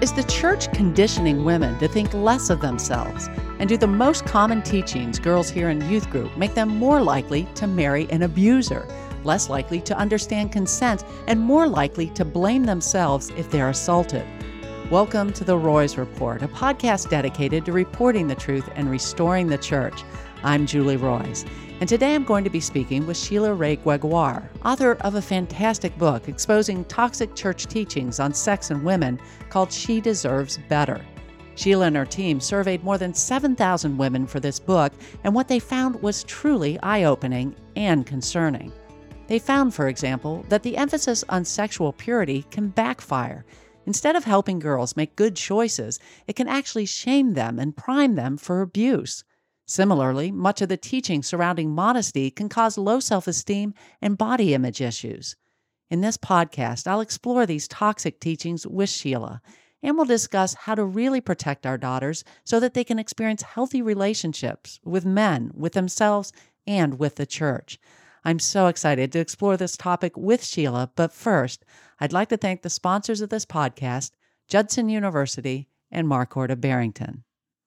Is the church conditioning women to think less of themselves? And do the most common teachings girls hear in youth group make them more likely to marry an abuser, less likely to understand consent, and more likely to blame themselves if they're assaulted? Welcome to the Roys Report, a podcast dedicated to reporting the truth and restoring the church. I'm Julie Roys. And today I'm going to be speaking with Sheila Wray Gregoire, author of a fantastic book exposing toxic church teachings on sex and women called She Deserves Better. Sheila and her team surveyed more than 7,000 women for this book, and what they found was truly eye opening and concerning. They found, for example, that the emphasis on sexual purity can backfire. Instead of helping girls make good choices, it can actually shame them and prime them for abuse. Similarly, much of the teaching surrounding modesty can cause low self esteem and body image issues. In this podcast, I'll explore these toxic teachings with Sheila, and we'll discuss how to really protect our daughters so that they can experience healthy relationships with men, with themselves, and with the church. I'm so excited to explore this topic with Sheila, but first, I'd like to thank the sponsors of this podcast, Judson University and Marquardt of Barrington.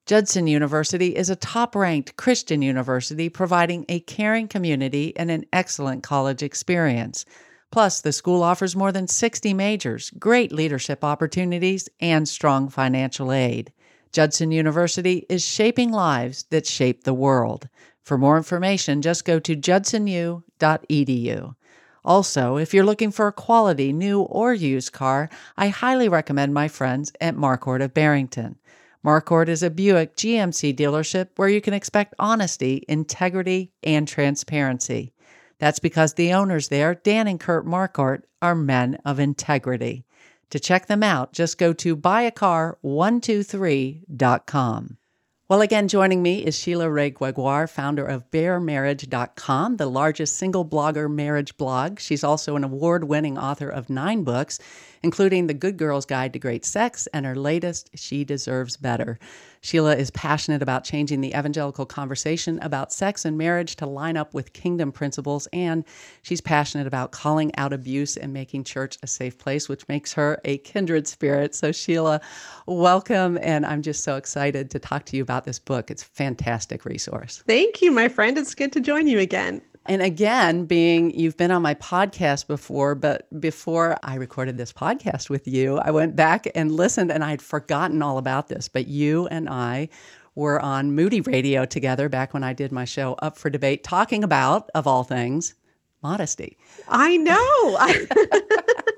Judson University is a top ranked Christian university providing a caring community and an excellent college experience. Plus, the school offers more than 60 majors, great leadership opportunities, and strong financial aid. Judson University is shaping lives that shape the world. For more information, just go to judsonu.edu. Also, if you're looking for a quality new or used car, I highly recommend my friends at Marquardt of Barrington. Marquardt is a Buick GMC dealership where you can expect honesty, integrity, and transparency. That's because the owners there, Dan and Kurt Marquardt, are men of integrity. To check them out, just go to buyacar123.com. Well, again, joining me is Sheila Wray Gregoire, founder of BareMarriage.com, the largest single blogger marriage blog. She's also an award winning author of nine books, including The Good Girl's Guide to Great Sex and her latest, She Deserves Better. Sheila is passionate about changing the evangelical conversation about sex and marriage to line up with kingdom principles, and she's passionate about calling out abuse and making church a safe place, which makes her a kindred spirit. So, Sheila, welcome, and I'm just so excited to talk to you about this book. It's a fantastic resource. Thank you, my friend. It's good to join you again. And again, being you've been on my podcast before, but before I recorded this podcast with you, I went back and listened and I'd forgotten all about this. But you and I were on Moody Radio together back when I did my show Up for Debate, talking about, of all things, modesty. I know.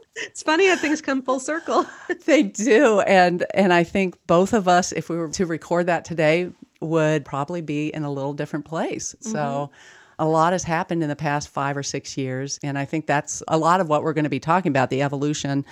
it's funny how things come full circle. they do. And and I think both of us, if we were to record that today, would probably be in a little different place. Mm-hmm. A lot has happened in the past five or six years. And I think that's a lot of what we're going to be talking about the evolution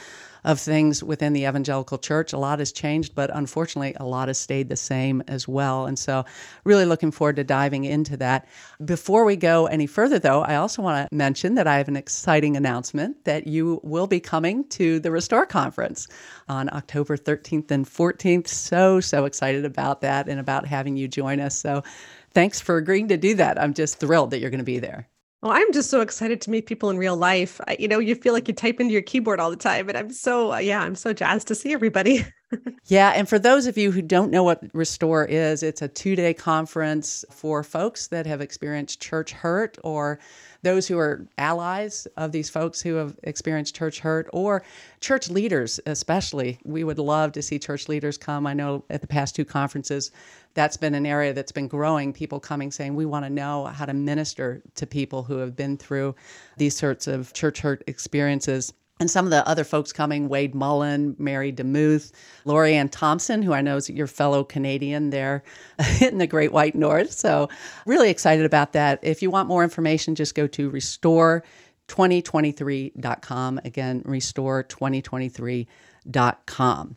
of things within the evangelical church. A lot has changed, but unfortunately, a lot has stayed the same as well. And so, really looking forward to diving into that. Before we go any further, though, I also want to mention that I have an exciting announcement that you will be coming to the Restore Conference on October 13th and 14th. So, so excited about that and about having you join us. So, thanks for agreeing to do that. I'm just thrilled that you're going to be there. Well, I'm just so excited to meet people in real life. I, you know, you feel like you type into your keyboard all the time, and I'm so uh, yeah, I'm so jazzed to see everybody. yeah, and for those of you who don't know what Restore is, it's a two-day conference for folks that have experienced church hurt or those who are allies of these folks who have experienced church hurt or church leaders especially. We would love to see church leaders come. I know at the past two conferences that's been an area that's been growing people coming saying we want to know how to minister to people who have been through these sorts of church hurt experiences and some of the other folks coming Wade Mullen, Mary DeMuth, Lori Anne Thompson, who I know is your fellow Canadian there in the Great White North. So, really excited about that. If you want more information, just go to restore2023.com. Again, restore2023.com.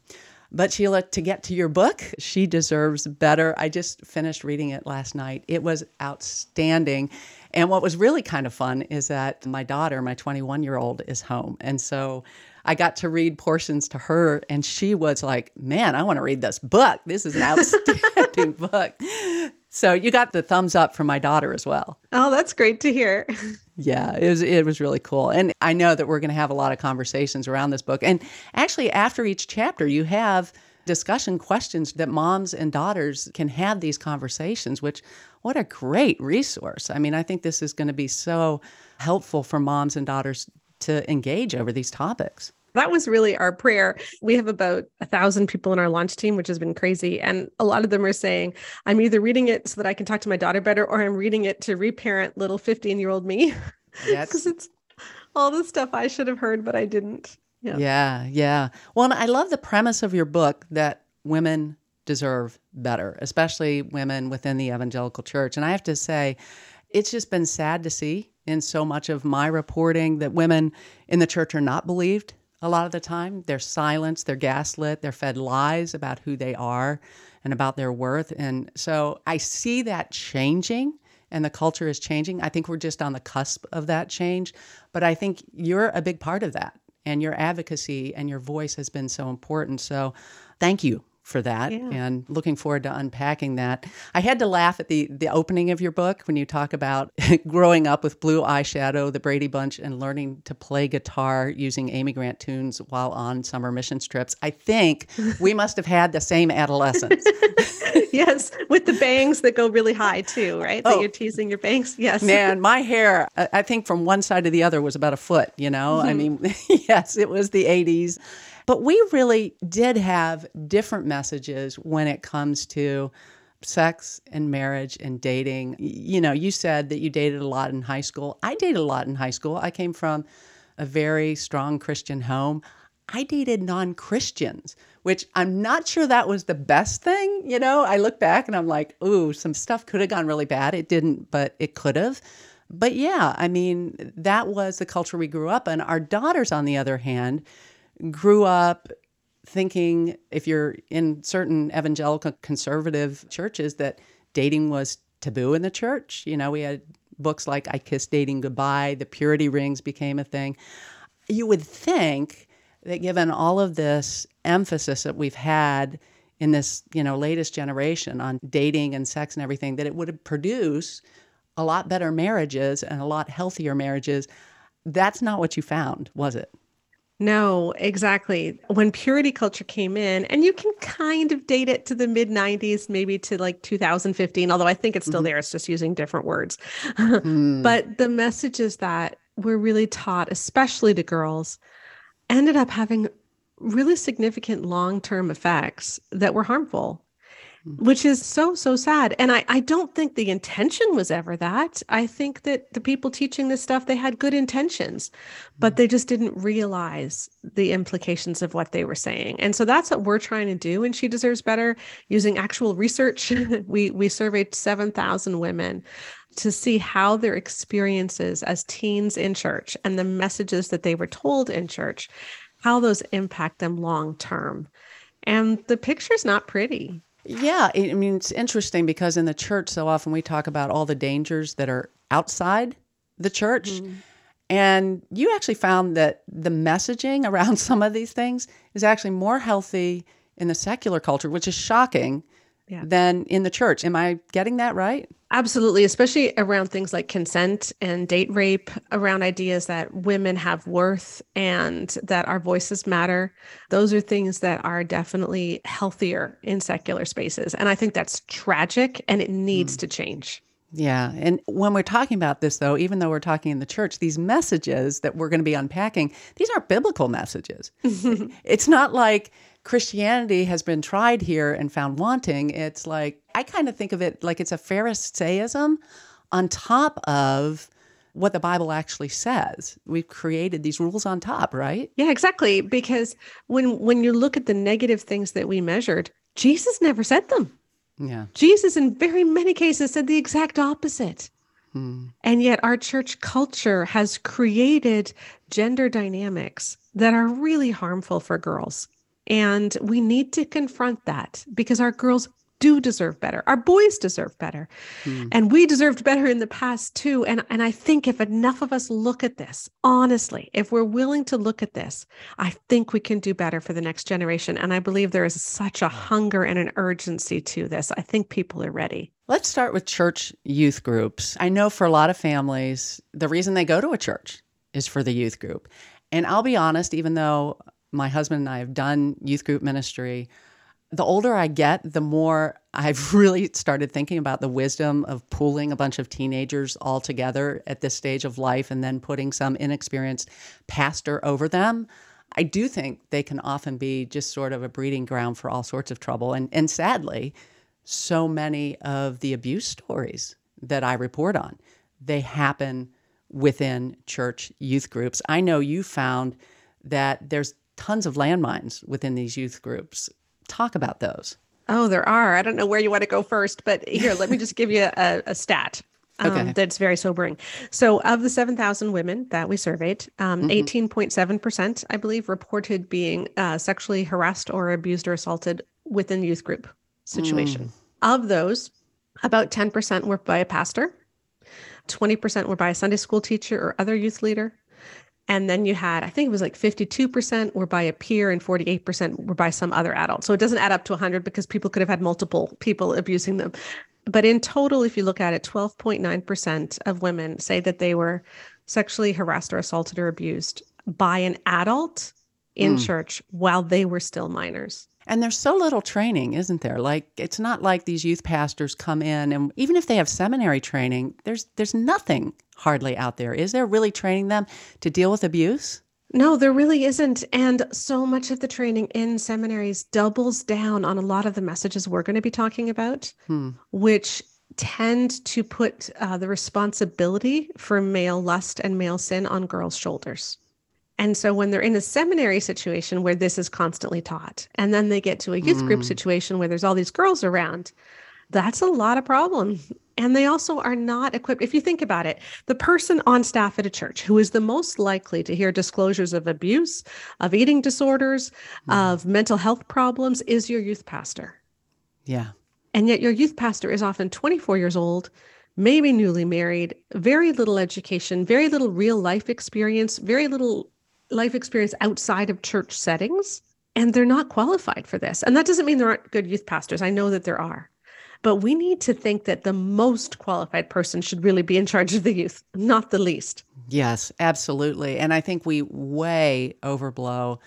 But Sheila, to get to your book, She Deserves Better, I just finished reading it last night. It was outstanding. And what was really kind of fun is that my daughter, my 21 year old, is home. And so I got to read portions to her, and she was like, Man, I want to read this book. This is an outstanding book. So you got the thumbs up from my daughter as well. Oh, that's great to hear. Yeah, it was it was really cool. And I know that we're going to have a lot of conversations around this book. And actually after each chapter you have discussion questions that moms and daughters can have these conversations, which what a great resource. I mean, I think this is going to be so helpful for moms and daughters to engage over these topics that was really our prayer. We have about a thousand people in our launch team, which has been crazy. And a lot of them are saying, I'm either reading it so that I can talk to my daughter better, or I'm reading it to reparent little 15 year old me. Yes. Because it's all the stuff I should have heard, but I didn't. Yeah. Yeah. Yeah. Well, I love the premise of your book that women deserve better, especially women within the evangelical church. And I have to say, it's just been sad to see in so much of my reporting that women in the church are not believed a lot of the time. They're silenced, they're gaslit, they're fed lies about who they are and about their worth. And so I see that changing and the culture is changing. I think we're just on the cusp of that change. But I think you're a big part of that. And your advocacy and your voice has been so important. So thank you for that yeah. and looking forward to unpacking that. I had to laugh at the the opening of your book when you talk about growing up with blue eyeshadow, the Brady Bunch and learning to play guitar using Amy Grant tunes while on summer mission trips. I think we must have had the same adolescence. yes, with the bangs that go really high too, right? Oh, that you're teasing your bangs. Yes. Man, my hair, I think from one side to the other was about a foot, you know? Mm-hmm. I mean, yes, it was the 80s but we really did have different messages when it comes to sex and marriage and dating. You know, you said that you dated a lot in high school. I dated a lot in high school. I came from a very strong Christian home. I dated non Christians, which I'm not sure that was the best thing. You know, I look back and I'm like, ooh, some stuff could have gone really bad. It didn't, but it could have. But yeah, I mean, that was the culture we grew up in. Our daughters, on the other hand, grew up thinking if you're in certain evangelical conservative churches that dating was taboo in the church. You know, we had books like I Kissed Dating Goodbye, the purity rings became a thing. You would think that given all of this emphasis that we've had in this, you know, latest generation on dating and sex and everything, that it would produce a lot better marriages and a lot healthier marriages. That's not what you found, was it? No, exactly. When purity culture came in, and you can kind of date it to the mid 90s, maybe to like 2015, although I think it's still mm-hmm. there, it's just using different words. mm. But the messages that were really taught, especially to girls, ended up having really significant long term effects that were harmful which is so so sad. And I, I don't think the intention was ever that. I think that the people teaching this stuff they had good intentions but mm. they just didn't realize the implications of what they were saying. And so that's what we're trying to do and she deserves better using actual research. We we surveyed 7000 women to see how their experiences as teens in church and the messages that they were told in church how those impact them long term and the picture's not pretty yeah, I mean it's interesting because in the church so often we talk about all the dangers that are outside the church. Mm-hmm. And you actually found that the messaging around some of these things is actually more healthy in the secular culture, which is shocking yeah. than in the church. Am I getting that right? Absolutely, especially around things like consent and date rape, around ideas that women have worth and that our voices matter. Those are things that are definitely healthier in secular spaces. And I think that's tragic and it needs mm. to change. Yeah. And when we're talking about this, though, even though we're talking in the church, these messages that we're going to be unpacking, these aren't biblical messages. it's not like Christianity has been tried here and found wanting. It's like, I kind of think of it like it's a Pharisaism on top of what the Bible actually says. We've created these rules on top, right? Yeah, exactly. Because when when you look at the negative things that we measured, Jesus never said them. Yeah. Jesus in very many cases said the exact opposite. Hmm. And yet our church culture has created gender dynamics that are really harmful for girls. And we need to confront that because our girls do deserve better. Our boys deserve better. Hmm. And we deserved better in the past too. And, and I think if enough of us look at this, honestly, if we're willing to look at this, I think we can do better for the next generation. And I believe there is such a hunger and an urgency to this. I think people are ready. Let's start with church youth groups. I know for a lot of families, the reason they go to a church is for the youth group. And I'll be honest, even though my husband and I have done youth group ministry, the older I get, the more I've really started thinking about the wisdom of pooling a bunch of teenagers all together at this stage of life and then putting some inexperienced pastor over them. I do think they can often be just sort of a breeding ground for all sorts of trouble. And, and sadly, so many of the abuse stories that I report on, they happen within church youth groups. I know you found that there's tons of landmines within these youth groups. Talk about those. Oh, there are. I don't know where you want to go first, but here, let me just give you a, a stat. Um, okay. That's very sobering. So, of the 7,000 women that we surveyed, um, mm-hmm. 18.7%, I believe, reported being uh, sexually harassed or abused or assaulted within youth group situation. Mm. Of those, about 10% were by a pastor, 20% were by a Sunday school teacher or other youth leader. And then you had, I think it was like 52% were by a peer and 48% were by some other adult. So it doesn't add up to 100 because people could have had multiple people abusing them. But in total, if you look at it, 12.9% of women say that they were sexually harassed or assaulted or abused by an adult in mm. church while they were still minors. And there's so little training, isn't there? Like it's not like these youth pastors come in and even if they have seminary training, there's there's nothing hardly out there. Is there really training them to deal with abuse? No, there really isn't. And so much of the training in seminaries doubles down on a lot of the messages we're going to be talking about, hmm. which tend to put uh, the responsibility for male lust and male sin on girls' shoulders. And so when they're in a seminary situation where this is constantly taught, and then they get to a youth mm. group situation where there's all these girls around, that's a lot of problem. And they also are not equipped. If you think about it, the person on staff at a church who is the most likely to hear disclosures of abuse, of eating disorders, mm. of mental health problems is your youth pastor. Yeah. And yet your youth pastor is often 24 years old maybe newly married, very little education, very little real life experience, very little life experience outside of church settings and they're not qualified for this. And that doesn't mean there aren't good youth pastors. I know that there are. But we need to think that the most qualified person should really be in charge of the youth, not the least. Yes, absolutely. And I think we way overblow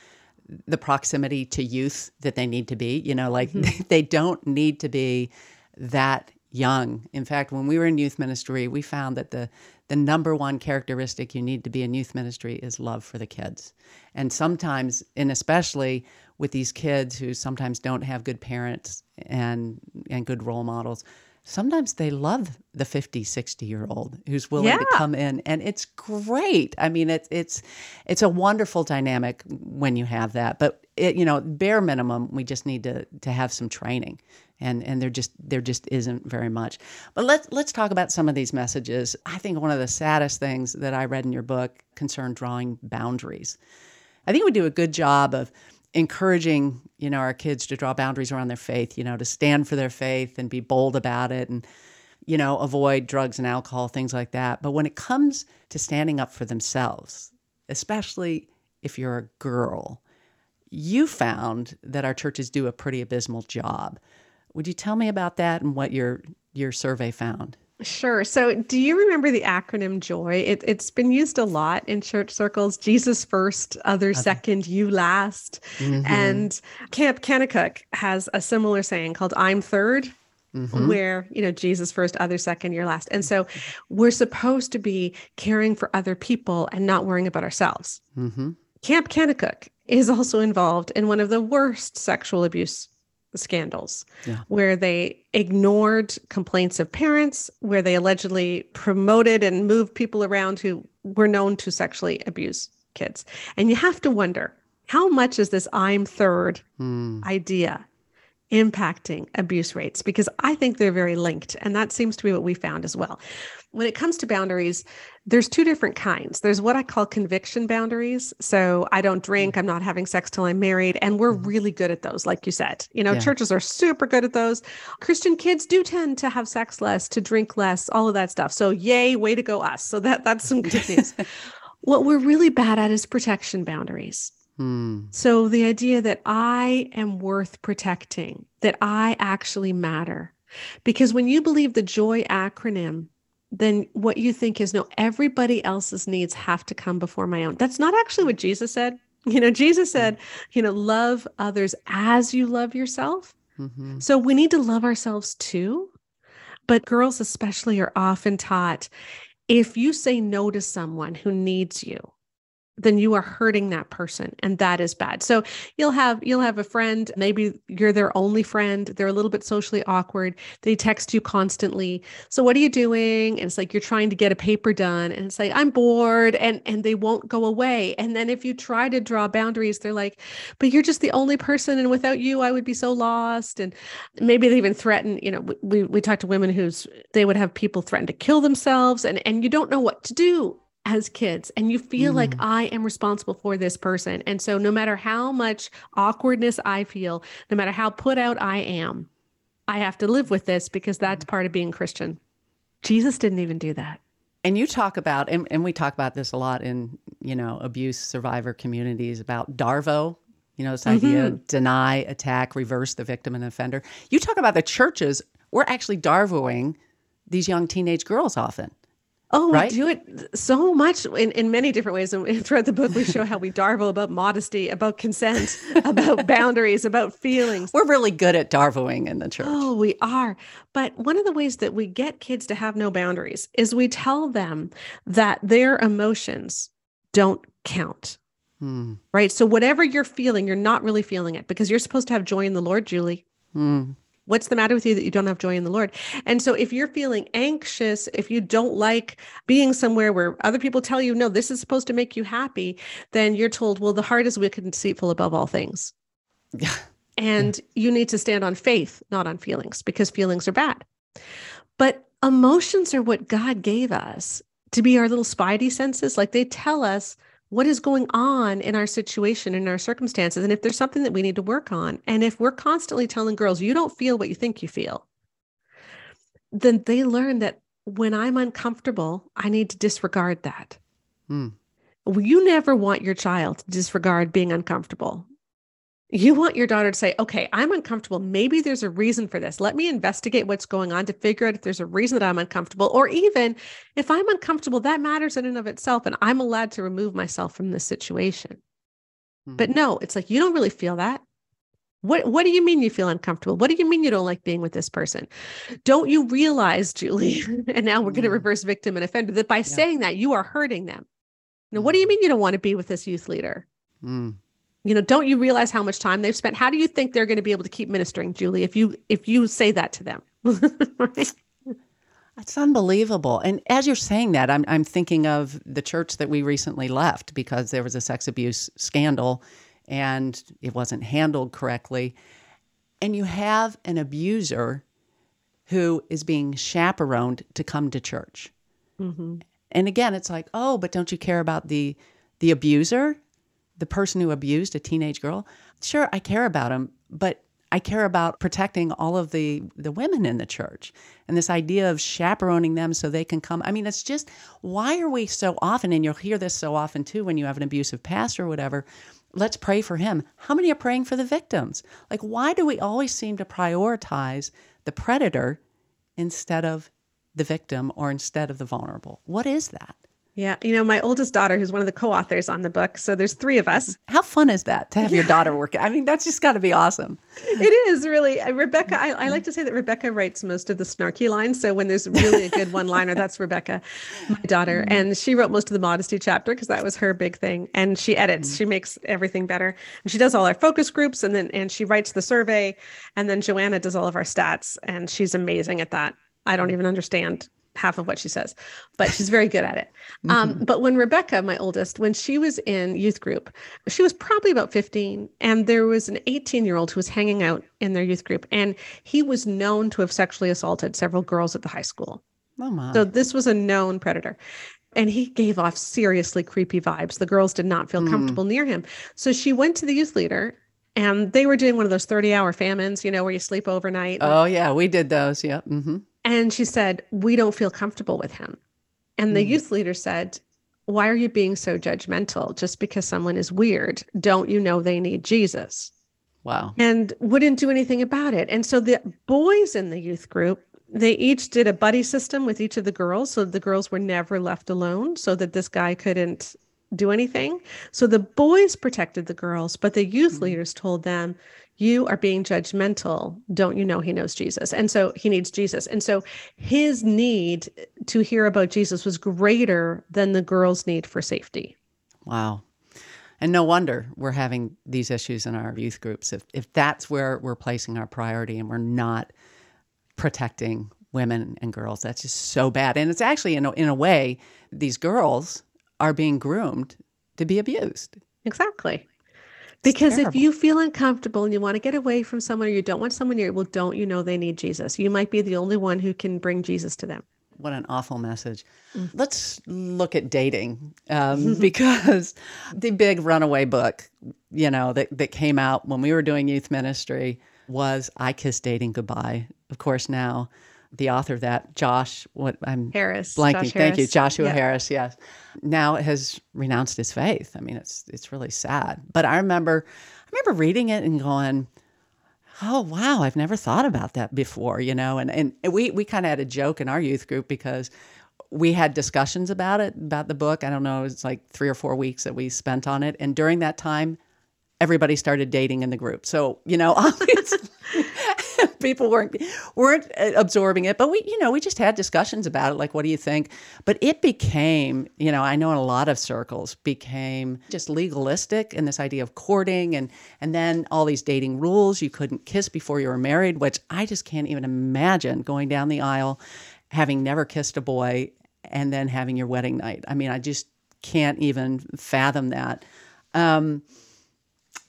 the proximity to youth that they need to be. You know, like mm-hmm. they don't need to be that young. In fact, when we were in youth ministry, we found that the the number one characteristic you need to be in youth ministry is love for the kids. And sometimes, and especially with these kids who sometimes don't have good parents and and good role models, sometimes they love the 50 60 year old who's willing yeah. to come in and it's great i mean it's it's it's a wonderful dynamic when you have that but it, you know bare minimum we just need to to have some training and and there just there just isn't very much. But let's let's talk about some of these messages. I think one of the saddest things that I read in your book concerned drawing boundaries. I think we do a good job of encouraging you know our kids to draw boundaries around their faith you know to stand for their faith and be bold about it and you know avoid drugs and alcohol things like that but when it comes to standing up for themselves especially if you're a girl you found that our churches do a pretty abysmal job would you tell me about that and what your your survey found? Sure. So, do you remember the acronym JOY? It, has been used a lot in church circles Jesus first, other okay. second, you last. Mm-hmm. And Camp Kanakuk has a similar saying called I'm 3rd mm-hmm. where, you know, Jesus first, other second, you're last. And so, we're supposed to be caring for other people and not worrying about ourselves. Mm-hmm. Camp Kanakuk is also involved in one of the worst sexual abuse scandals yeah. where they ignored complaints of parents, where they allegedly promoted and moved people around who were known to sexually abuse kids. And you have to wonder how much is this I'm third mm. idea impacting abuse rates? Because I think they're very linked. And that seems to be what we found as well when it comes to boundaries, there's two different kinds. There's what I call conviction boundaries. So I don't drink, I'm not having sex till I'm married. And we're mm-hmm. really good at those, like you said. You know, yeah. churches are super good at those. Christian kids do tend to have sex less, to drink less, all of that stuff. So yay, way to go us. So that that's some good news. what we're really bad at is protection boundaries. Hmm. So the idea that I am worth protecting, that I actually matter, Because when you believe the joy acronym, then what you think is no, everybody else's needs have to come before my own. That's not actually what Jesus said. You know, Jesus said, you know, love others as you love yourself. Mm-hmm. So we need to love ourselves too. But girls, especially, are often taught if you say no to someone who needs you, then you are hurting that person and that is bad. So you'll have you'll have a friend maybe you're their only friend they're a little bit socially awkward they text you constantly. So what are you doing? And it's like you're trying to get a paper done and it's like i'm bored and and they won't go away. And then if you try to draw boundaries they're like but you're just the only person and without you i would be so lost. And maybe they even threaten you know we we talk to women who's they would have people threaten to kill themselves and and you don't know what to do as kids and you feel mm. like I am responsible for this person. And so no matter how much awkwardness I feel, no matter how put out I am, I have to live with this because that's part of being Christian. Jesus didn't even do that. And you talk about, and, and we talk about this a lot in, you know, abuse survivor communities about DARVO, you know, this mm-hmm. idea deny, attack, reverse the victim and offender. You talk about the churches, we're actually DARVOing these young teenage girls often. Oh, right? we do it so much in, in many different ways. And throughout the book, we show how we darvo about modesty, about consent, about boundaries, about feelings. We're really good at darvoing in the church. Oh, we are. But one of the ways that we get kids to have no boundaries is we tell them that their emotions don't count. Hmm. Right. So, whatever you're feeling, you're not really feeling it because you're supposed to have joy in the Lord, Julie. Hmm. What's the matter with you that you don't have joy in the Lord? And so if you're feeling anxious, if you don't like being somewhere where other people tell you, no, this is supposed to make you happy, then you're told, well, the heart is wicked and deceitful above all things. Yeah. And yeah. you need to stand on faith, not on feelings, because feelings are bad. But emotions are what God gave us to be our little spidey senses. Like they tell us what is going on in our situation, in our circumstances, and if there's something that we need to work on. And if we're constantly telling girls, you don't feel what you think you feel, then they learn that when I'm uncomfortable, I need to disregard that. Hmm. You never want your child to disregard being uncomfortable you want your daughter to say, okay, I'm uncomfortable. Maybe there's a reason for this. Let me investigate what's going on to figure out if there's a reason that I'm uncomfortable. Or even if I'm uncomfortable, that matters in and of itself. And I'm allowed to remove myself from this situation. Mm-hmm. But no, it's like, you don't really feel that. What, what do you mean you feel uncomfortable? What do you mean you don't like being with this person? Don't you realize, Julie, and now we're going to mm-hmm. reverse victim and offender, that by yeah. saying that you are hurting them? Now, what do you mm-hmm. mean you don't want to be with this youth leader? Mm you know don't you realize how much time they've spent how do you think they're going to be able to keep ministering julie if you if you say that to them right? It's unbelievable. And as you're saying that, I'm, I'm thinking of the church that we recently left because there was a sex abuse scandal and it wasn't handled correctly. And you have an abuser who is being chaperoned to come to church. Mm-hmm. And again, it's like, oh, but don't you care about the the abuser? The person who abused a teenage girl, sure, I care about him, but I care about protecting all of the the women in the church and this idea of chaperoning them so they can come. I mean, it's just why are we so often and you'll hear this so often too when you have an abusive pastor or whatever, let's pray for him. How many are praying for the victims? Like why do we always seem to prioritize the predator instead of the victim or instead of the vulnerable? What is that? Yeah. You know, my oldest daughter, who's one of the co authors on the book. So there's three of us. How fun is that to have your daughter work? I mean, that's just got to be awesome. It is really. Uh, Rebecca, I, I, like to say that Rebecca writes most of the snarky lines. So when there's really a good one liner, that's Rebecca, my daughter. Mm-hmm. And she wrote most of the modesty chapter because that was her big thing. And she edits, mm-hmm. she makes everything better. And she does all our focus groups and then, and she writes the survey. And then Joanna does all of our stats. And she's amazing at that. I don't even understand half of what she says, but she's very good at it. Um, mm-hmm. but when Rebecca, my oldest, when she was in youth group, she was probably about 15, and there was an 18 year old who was hanging out in their youth group, and he was known to have sexually assaulted several girls at the high school. Oh my. So this was a known predator. And he gave off seriously creepy vibes. The girls did not feel mm. comfortable near him. So she went to the youth leader and they were doing one of those 30 hour famines, you know, where you sleep overnight. Oh, yeah, we did those. Yeah. Mm-hmm. And she said, We don't feel comfortable with him. And the mm. youth leader said, Why are you being so judgmental? Just because someone is weird, don't you know they need Jesus? Wow. And wouldn't do anything about it. And so the boys in the youth group, they each did a buddy system with each of the girls. So the girls were never left alone so that this guy couldn't do anything. So the boys protected the girls, but the youth mm-hmm. leaders told them, you are being judgmental. Don't you know he knows Jesus? And so he needs Jesus. And so his need to hear about Jesus was greater than the girls' need for safety. Wow. And no wonder we're having these issues in our youth groups if, if that's where we're placing our priority and we're not protecting women and girls. That's just so bad. And it's actually, in a, in a way, these girls are being groomed to be abused. Exactly. Because if you feel uncomfortable and you want to get away from someone or you don't want someone near, well, don't you know they need Jesus? You might be the only one who can bring Jesus to them. What an awful message. Mm. Let's look at dating um, because the big runaway book, you know, that, that came out when we were doing youth ministry was I Kissed Dating Goodbye. Of course, now the author of that, Josh, what I'm Harris, blanking. Josh Thank Harris. you, Joshua yeah. Harris. Yes, now has renounced his faith. I mean, it's it's really sad. But I remember, I remember reading it and going, "Oh wow, I've never thought about that before." You know, and and we we kind of had a joke in our youth group because we had discussions about it about the book. I don't know, it's like three or four weeks that we spent on it, and during that time, everybody started dating in the group. So you know, people weren't weren't uh, absorbing it but we you know we just had discussions about it like what do you think? But it became you know i know in a lot of circles became just legalistic and this idea of courting and and then all these dating rules you couldn't kiss before you were married which i just can't even imagine going down the aisle having never kissed a boy and then having your wedding night. I mean i just can't even fathom that. Um,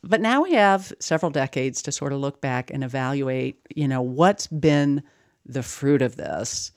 but now we have several decades to sort of look back and evaluate, you know, what's been the fruit of this.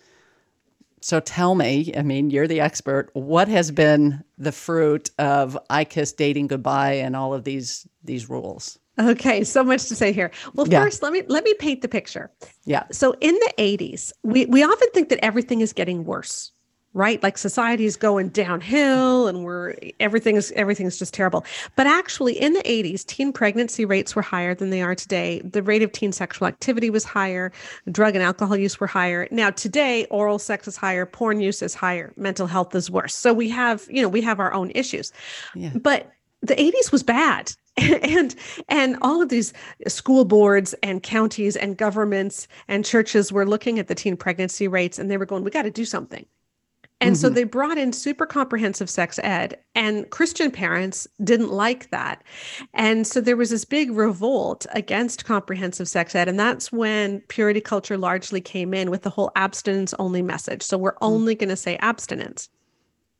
So tell me, I mean, you're the expert. What has been the fruit of I kiss dating goodbye and all of these these rules? Okay, so much to say here. Well, yeah. first, let me let me paint the picture. Yeah. So in the 80s, we we often think that everything is getting worse right? Like society is going downhill and we're everything is everything's just terrible. But actually in the 80s teen pregnancy rates were higher than they are today. The rate of teen sexual activity was higher. Drug and alcohol use were higher. Now today oral sex is higher porn use is higher mental health is worse. So we have you know we have our own issues. Yeah. but the 80s was bad. And and all of these school boards and counties and governments and churches were looking at the teen pregnancy rates and they were going we got to do something and mm-hmm. so they brought in super comprehensive sex ed, and Christian parents didn't like that. And so there was this big revolt against comprehensive sex ed. And that's when purity culture largely came in with the whole abstinence only message. So we're mm-hmm. only going to say abstinence.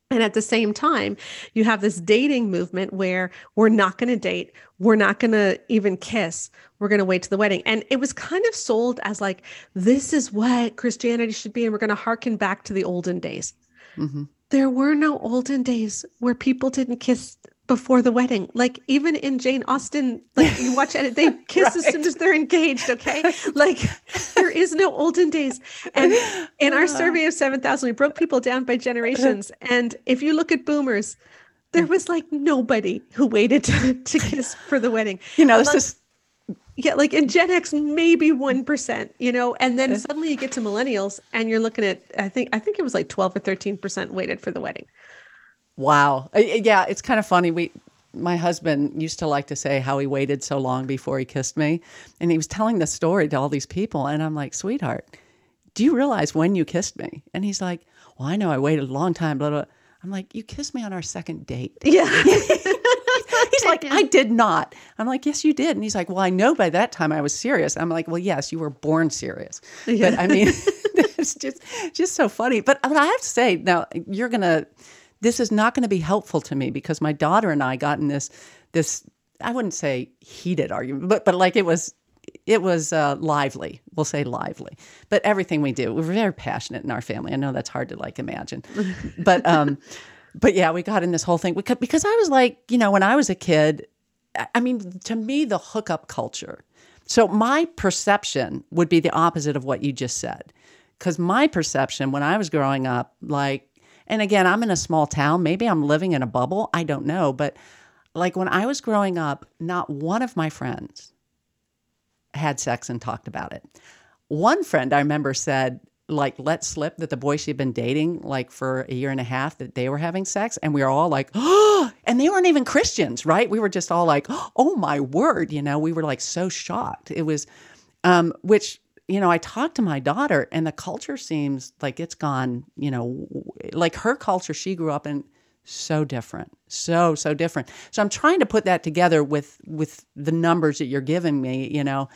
And at the same time, you have this dating movement where we're not going to date, we're not going to even kiss, we're going to wait to the wedding. And it was kind of sold as like, this is what Christianity should be. And we're going to harken back to the olden days. Mm-hmm. There were no olden days where people didn't kiss before the wedding. Like even in Jane Austen, like you watch it, they kiss right. as soon as they're engaged. Okay. Like there is no olden days. And in our survey of 7,000, we broke people down by generations. And if you look at boomers, there was like nobody who waited to, to kiss for the wedding. You know, this is yeah, like in Gen X, maybe one percent, you know, and then suddenly you get to millennials, and you're looking at I think I think it was like twelve or thirteen percent waited for the wedding. Wow, uh, yeah, it's kind of funny. We, my husband used to like to say how he waited so long before he kissed me, and he was telling the story to all these people, and I'm like, sweetheart, do you realize when you kissed me? And he's like, well, I know I waited a long time, blah blah. I'm like, you kissed me on our second date. Yeah. He's like, I did not. I'm like, yes, you did. And he's like, well, I know by that time I was serious. I'm like, well, yes, you were born serious. Yeah. But I mean, it's just just so funny. But, but I have to say, now you're gonna. This is not going to be helpful to me because my daughter and I got in this this I wouldn't say heated argument, but but like it was it was uh, lively. We'll say lively. But everything we do, we're very passionate in our family. I know that's hard to like imagine, but um, but yeah, we got in this whole thing because, because I was like, you know, when I was a kid, I mean, to me, the hookup culture. So my perception would be the opposite of what you just said. Because my perception when I was growing up, like, and again, I'm in a small town. Maybe I'm living in a bubble. I don't know. But like when I was growing up, not one of my friends had sex and talked about it. One friend I remember said, like let slip that the boy she'd been dating like for a year and a half that they were having sex and we were all like oh and they weren't even christians right? We were just all like oh my word you know? We were like so shocked. It was um which you know i talked to my daughter and the culture seems like it's gone you know like her culture she grew up in so different so so different. So i'm trying to put that together with with the numbers that you're giving me you know?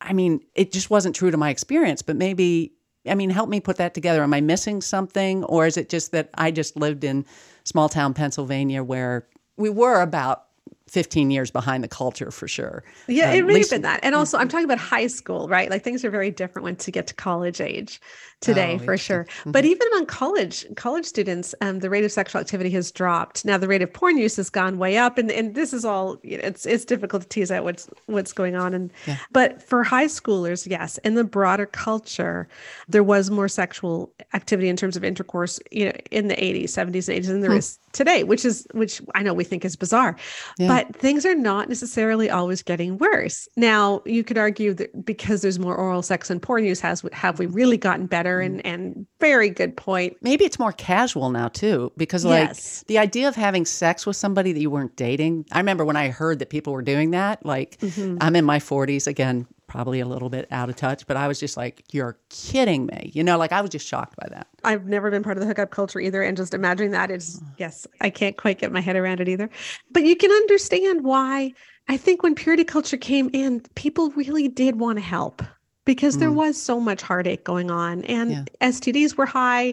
I mean it just wasn't true to my experience but maybe I mean, help me put that together. Am I missing something? Or is it just that I just lived in small town Pennsylvania where we were about 15 years behind the culture for sure. Yeah, um, it have been that. And also, I'm talking about high school, right? Like things are very different once you get to college age today, oh, for sure. Mm-hmm. But even among college college students, um, the rate of sexual activity has dropped. Now, the rate of porn use has gone way up, and, and this is all. You know, it's it's difficult to tease out what's what's going on. And yeah. but for high schoolers, yes, in the broader culture, there was more sexual activity in terms of intercourse. You know, in the 80s, 70s, and 80s, than there hmm. is today, which is which I know we think is bizarre. Yeah. But things are not necessarily always getting worse. Now, you could argue that because there's more oral sex and porn use, has have we really gotten better? And mm. and very good point. Maybe it's more casual now too, because like yes. the idea of having sex with somebody that you weren't dating. I remember when I heard that people were doing that. Like mm-hmm. I'm in my 40s again, probably a little bit out of touch, but I was just like, you're kidding me. You know, like I was just shocked by that. I've never been part of the hookup culture either. And just imagining that is, yes, I can't quite get my head around it either. But you can understand why I think when purity culture came in, people really did want to help because there mm. was so much heartache going on and yeah. STDs were high.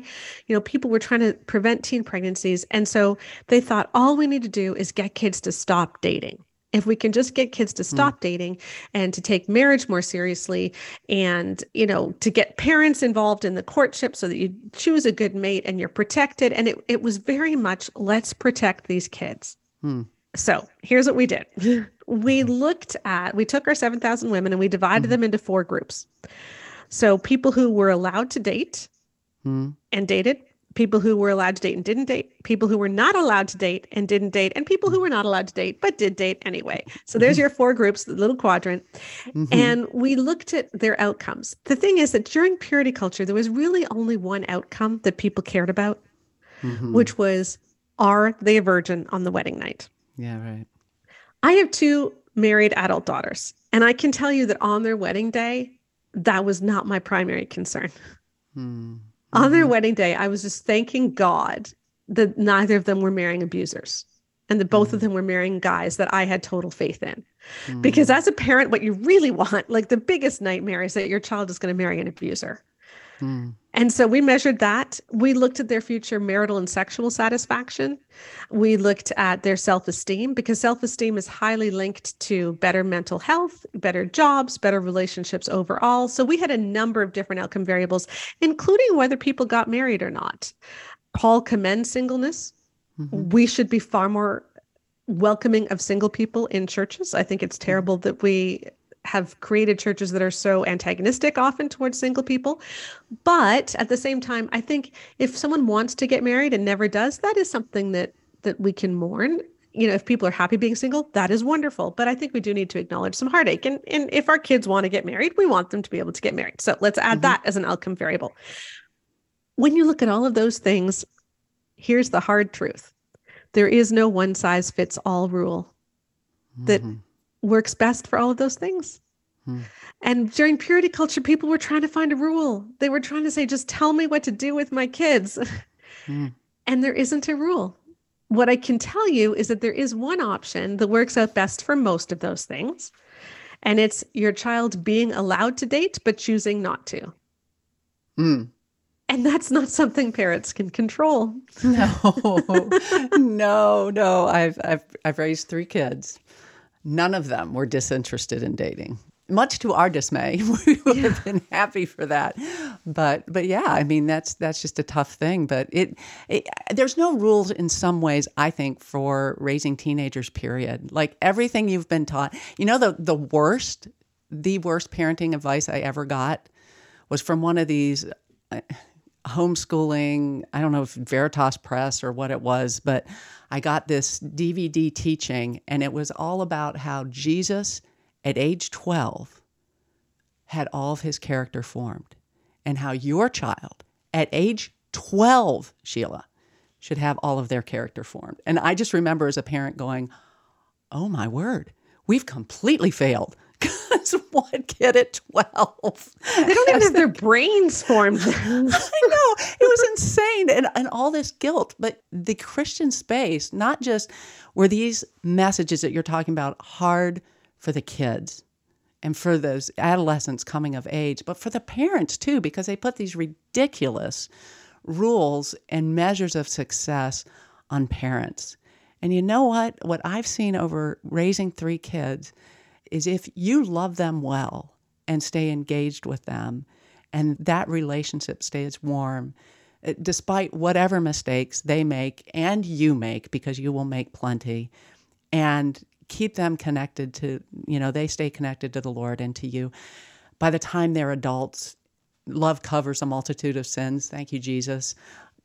You know, people were trying to prevent teen pregnancies. And so they thought all we need to do is get kids to stop dating if we can just get kids to hmm. stop mm. dating and to take marriage more seriously and you know to get parents involved in the courtship so that you choose a good mate and you're protected and it, it was very much let's protect these kids mm. so here's what we did we hmm. looked at we took our 7000 women and we divided mm. them into four groups so people who were allowed to date hmm. and dated people who were allowed to date and didn't date, people who were not allowed to date and didn't date, and people who were not allowed to date but did date anyway. So there's mm-hmm. your four groups, the little quadrant. Mm-hmm. And we looked at their outcomes. The thing is that during purity culture, there was really only one outcome that people cared about, mm-hmm. which was are they a virgin on the wedding night? Yeah, right. I have two married adult daughters, and I can tell you that on their wedding day, that was not my primary concern. Hmm. On their mm-hmm. wedding day, I was just thanking God that neither of them were marrying abusers and that both mm. of them were marrying guys that I had total faith in. Mm. Because as a parent, what you really want, like the biggest nightmare, is that your child is going to marry an abuser. Mm. And so we measured that. We looked at their future marital and sexual satisfaction. We looked at their self esteem because self esteem is highly linked to better mental health, better jobs, better relationships overall. So we had a number of different outcome variables, including whether people got married or not. Paul commends singleness. Mm-hmm. We should be far more welcoming of single people in churches. I think it's terrible that we have created churches that are so antagonistic often towards single people. But at the same time, I think if someone wants to get married and never does, that is something that that we can mourn. You know, if people are happy being single, that is wonderful. But I think we do need to acknowledge some heartache. And, and if our kids want to get married, we want them to be able to get married. So let's add mm-hmm. that as an outcome variable. When you look at all of those things, here's the hard truth there is no one size fits all rule that mm-hmm works best for all of those things. Hmm. And during purity culture, people were trying to find a rule. They were trying to say, just tell me what to do with my kids. Hmm. And there isn't a rule. What I can tell you is that there is one option that works out best for most of those things. And it's your child being allowed to date, but choosing not to. Hmm. And that's not something parents can control. No, no, no. I've, I've, I've raised three kids None of them were disinterested in dating. Much to our dismay, we would have been happy for that. But but yeah, I mean that's that's just a tough thing. But it, it there's no rules in some ways. I think for raising teenagers. Period. Like everything you've been taught. You know the the worst, the worst parenting advice I ever got was from one of these homeschooling. I don't know if Veritas Press or what it was, but I got this DVD teaching, and it was all about how Jesus, at age 12, had all of his character formed and how your child at age 12, Sheila, should have all of their character formed. And I just remember as a parent going, oh my word, we've completely failed. One kid at 12. They don't even have their brains formed. I know. It was insane. And, and all this guilt. But the Christian space, not just were these messages that you're talking about hard for the kids and for those adolescents coming of age, but for the parents too, because they put these ridiculous rules and measures of success on parents. And you know what? What I've seen over raising three kids is if you love them well and stay engaged with them, and that relationship stays warm, eh, despite whatever mistakes they make and you make, because you will make plenty, and keep them connected to, you know, they stay connected to the Lord and to you. By the time they're adults, love covers a multitude of sins. Thank you, Jesus.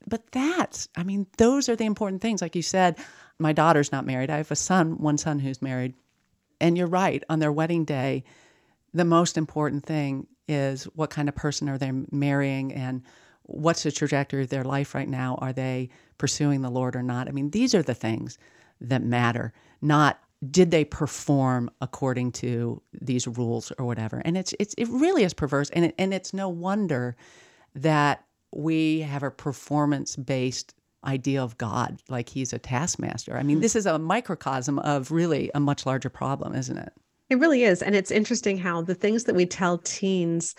But that's, I mean, those are the important things. Like you said, my daughter's not married. I have a son, one son who's married. And you're right, on their wedding day, the most important thing is what kind of person are they marrying and what's the trajectory of their life right now? Are they pursuing the Lord or not? I mean, these are the things that matter, not did they perform according to these rules or whatever and it's it's it really is perverse and it, and it's no wonder that we have a performance based idea of god like he's a taskmaster i mean this is a microcosm of really a much larger problem isn't it it really is and it's interesting how the things that we tell teens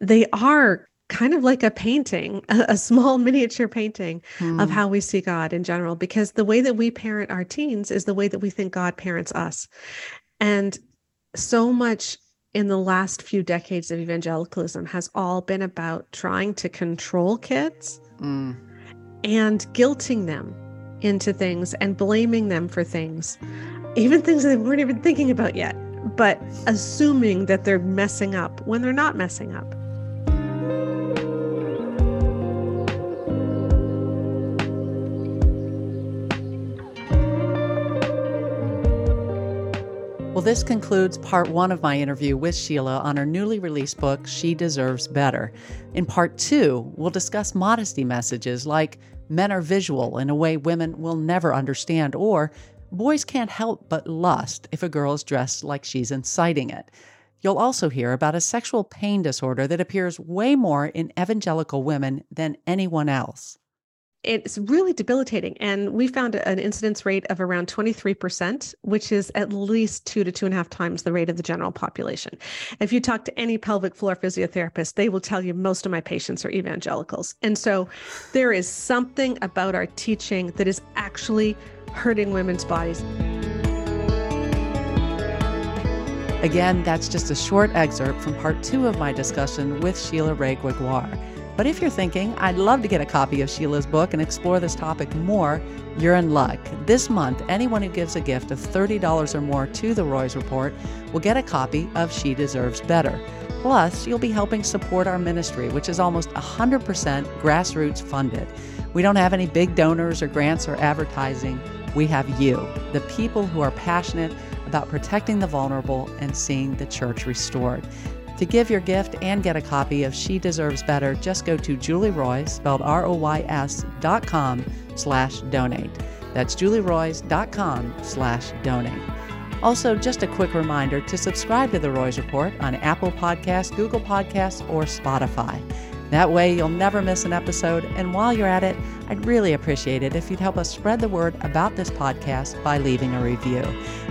they are kind of like a painting, a, a small miniature painting mm. of hmm. how we see God in general, because the way that we parent our teens is the way that we think God parents us. And so much in the last few decades of evangelicalism has all been about trying to control kids mm. And guilting them into things and blaming them for things, even things they weren't even thinking about yet, but assuming that they're messing up when they're not messing up. This concludes part one of my interview with Sheila on her newly released book, She Deserves Better. In part two, we'll discuss modesty messages like men are visual in a way women will never understand, or boys can't help but lust if a girl is dressed like she's inciting it. You'll also hear about a sexual pain disorder that appears way more in evangelical women than anyone else it's really debilitating. And we found an incidence rate of around 23%, which is at least two to two and a half times the rate of the general population. If you talk to any pelvic floor physiotherapist, they will tell you most of my patients are evangelicals. And so there is something about our teaching that is actually hurting women's bodies. Again, that's just a short excerpt from part two of my discussion with Sheila Wray Gregoire. But if you're thinking, I'd love to get a copy of Sheila's book and explore this topic more, you're in luck. This month, anyone who gives a gift of $30 or more to the Roys Report will get a copy of She Deserves Better. Plus, you'll be helping support our ministry, which is almost 100% grassroots funded. We don't have any big donors or grants or advertising. We have you, the people who are passionate about protecting the vulnerable and seeing the church restored. To give your gift and get a copy of She Deserves Better, just go to Julie Roys, spelled R-O-Y-S dot com slash donate. That's julieroys.com slash donate. Also, just a quick reminder to subscribe to the Roys Report on Apple Podcasts, Google Podcasts, or Spotify. That way, you'll never miss an episode. And while you're at it, I'd really appreciate it if you'd help us spread the word about this podcast by leaving a review.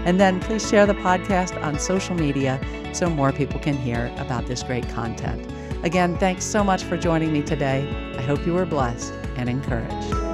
And then please share the podcast on social media so more people can hear about this great content. Again, thanks so much for joining me today. I hope you were blessed and encouraged.